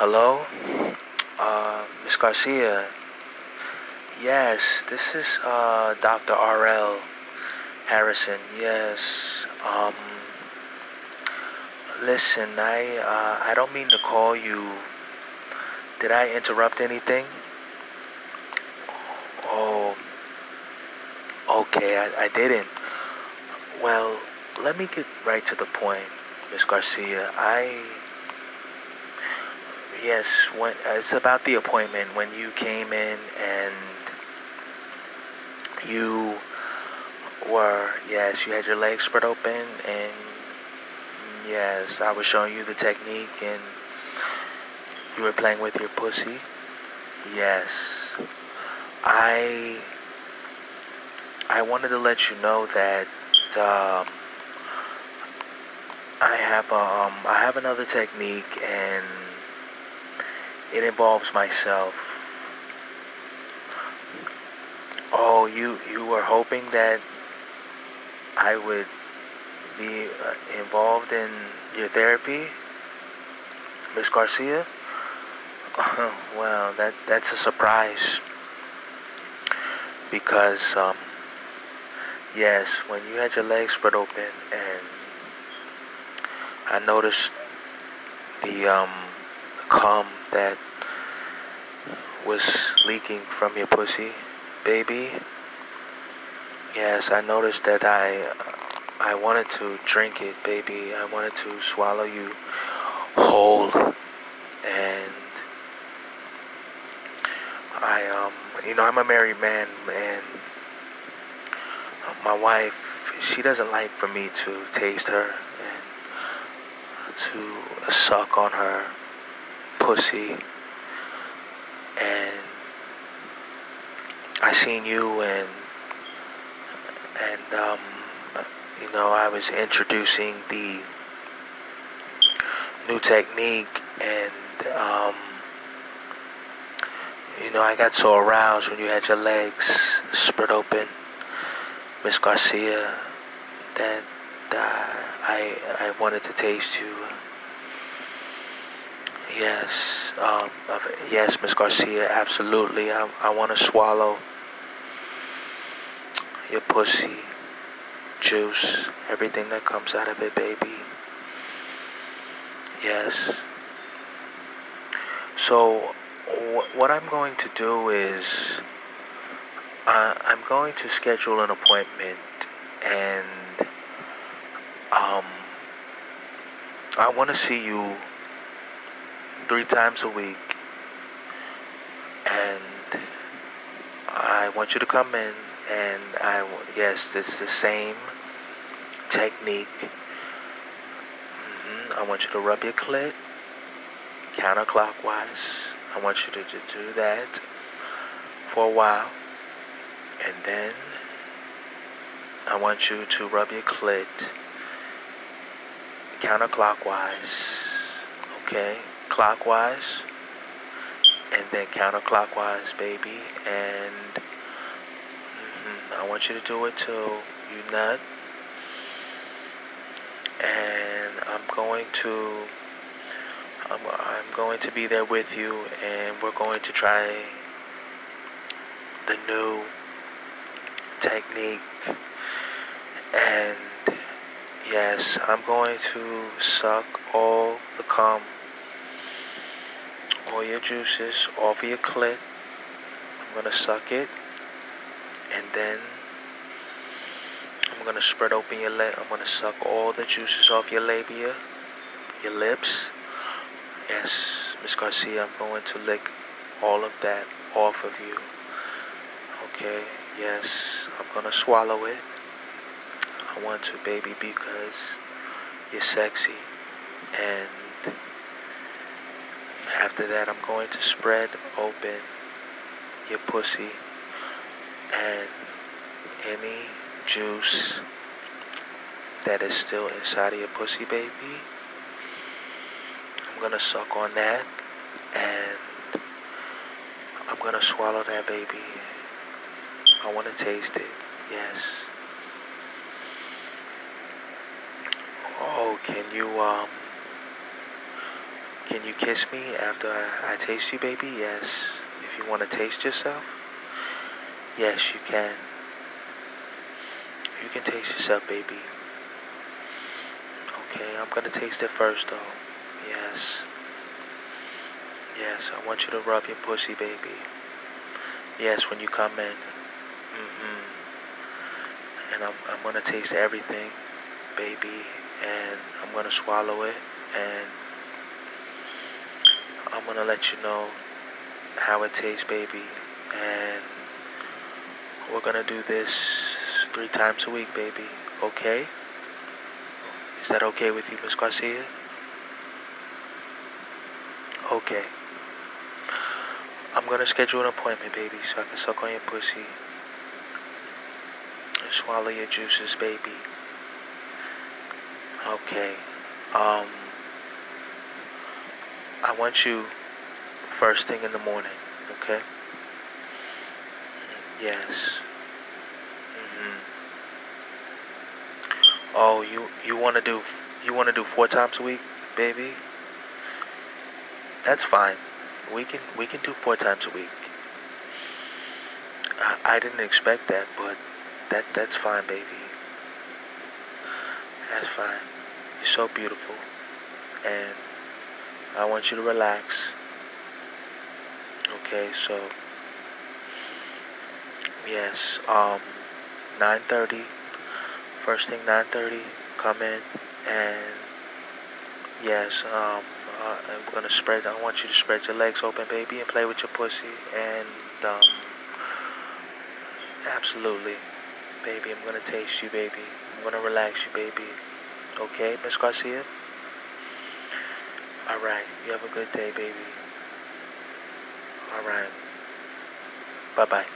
Hello? Uh, Miss Garcia. Yes, this is uh, Dr. R.L. Harrison. Yes. Um, listen, I uh, I don't mean to call you. Did I interrupt anything? Oh. Okay, I, I didn't. Well, let me get right to the point, Miss Garcia. I yes, when it's about the appointment when you came in and you were yes, you had your legs spread open and yes, I was showing you the technique and you were playing with your pussy. Yes. I I wanted to let you know that um, I have um, I have another technique and it involves myself. Oh, you you were hoping that I would be uh, involved in your therapy, Miss Garcia? well, that that's a surprise because um, yes, when you had your legs spread open and I noticed the um, cum that was leaking from your pussy, baby. Yes, I noticed that I I wanted to drink it, baby. I wanted to swallow you whole and I um you know, I'm a married man and my wife she doesn't like for me to taste her and to suck on her pussy. And I seen you and and um, you know I was introducing the new technique and um, you know I got so aroused when you had your legs spread open Miss Garcia that uh, I I wanted to taste you Yes, um, yes, Miss Garcia, absolutely. I, I want to swallow your pussy, juice, everything that comes out of it, baby. Yes. So, wh- what I'm going to do is, uh, I'm going to schedule an appointment, and um, I want to see you three times a week. And I want you to come in and I, yes, it's the same technique. Mm-hmm. I want you to rub your clit counterclockwise. I want you to, to do that for a while. And then I want you to rub your clit counterclockwise. Okay? Clockwise and then counterclockwise, baby. And mm-hmm, I want you to do it till you nut. And I'm going to I'm, I'm going to be there with you and we're going to try the new technique and yes I'm going to suck all the cum all your juices off of your clit. I'm gonna suck it, and then I'm gonna spread open your lip. I'm gonna suck all the juices off your labia, your lips. Yes, Miss Garcia, I'm going to lick all of that off of you. Okay, yes, I'm gonna swallow it. I want to, baby, because you're sexy and after that, I'm going to spread open your pussy and any juice that is still inside of your pussy, baby. I'm gonna suck on that and I'm gonna swallow that baby. I wanna taste it, yes. Oh, can you um Can you kiss me after I, taste you, baby? Yes. If you want to taste yourself, yes, you can. You can taste yourself, baby. Okay, I'm gonna taste it first, though. Yes. Yes, I want you to rub your pussy, baby. Yes, when you come in. Mm-hmm. And I'm, I'm gonna taste everything, baby, and I'm gonna swallow it, and I'm gonna let you know how it tastes, baby, and we're gonna do this three times a week, baby. Okay? Is that okay with you, Miss Garcia? Okay. I'm gonna schedule an appointment, baby, so I can suck on your pussy and swallow your juices, baby. Okay. Um, I want you first thing in the morning, okay? Yes. hmm Oh, you you want to do you want to do four times a week, baby? That's fine. We can we can do four times a week. I, I didn't expect that, but that that's fine, baby. That's fine. You're so beautiful, and I want you to relax. Okay, so yes, um, 9:30. First thing, 9:30. Come in, and yes, um, uh, I'm gonna spread. I want you to spread your legs open, baby, and play with your pussy. And um, absolutely, baby, I'm gonna taste you, baby. I'm gonna relax you, baby. Okay, Miss Garcia. All right. You have a good day, baby. All right. Bye bye.